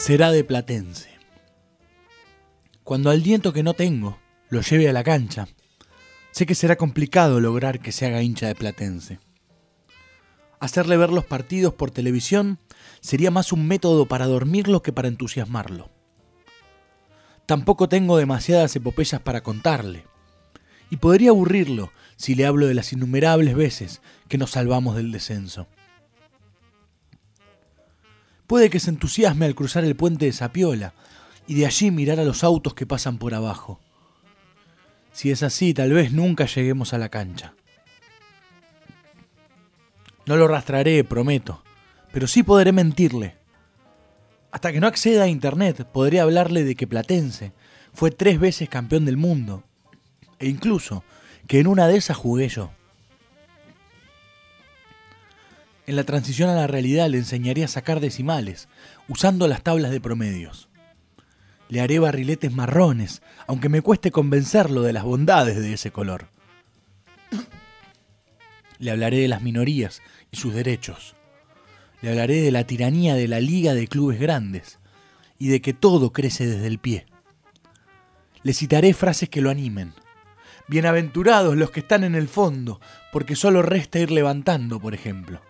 será de Platense. Cuando al diento que no tengo lo lleve a la cancha, sé que será complicado lograr que se haga hincha de Platense. Hacerle ver los partidos por televisión sería más un método para dormirlo que para entusiasmarlo. Tampoco tengo demasiadas epopeyas para contarle, y podría aburrirlo si le hablo de las innumerables veces que nos salvamos del descenso. Puede que se entusiasme al cruzar el puente de Sapiola y de allí mirar a los autos que pasan por abajo. Si es así, tal vez nunca lleguemos a la cancha. No lo arrastraré, prometo, pero sí podré mentirle. Hasta que no acceda a Internet, podré hablarle de que Platense fue tres veces campeón del mundo, e incluso que en una de esas jugué yo. En la transición a la realidad le enseñaré a sacar decimales, usando las tablas de promedios. Le haré barriletes marrones, aunque me cueste convencerlo de las bondades de ese color. Le hablaré de las minorías y sus derechos. Le hablaré de la tiranía de la Liga de Clubes Grandes y de que todo crece desde el pie. Le citaré frases que lo animen. Bienaventurados los que están en el fondo, porque solo resta ir levantando, por ejemplo.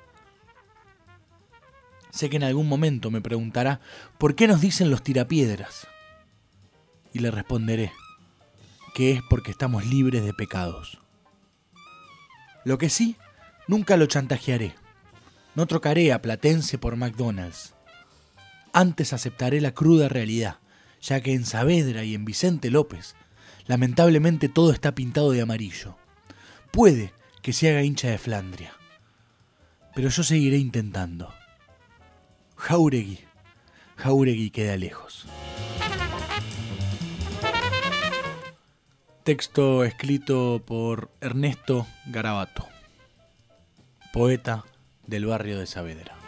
Sé que en algún momento me preguntará por qué nos dicen los tirapiedras. Y le responderé que es porque estamos libres de pecados. Lo que sí, nunca lo chantajearé. No trocaré a Platense por McDonald's. Antes aceptaré la cruda realidad, ya que en Saavedra y en Vicente López, lamentablemente todo está pintado de amarillo. Puede que se haga hincha de Flandria, pero yo seguiré intentando. Jauregui. Jauregui queda lejos. Texto escrito por Ernesto Garabato, poeta del barrio de Saavedra.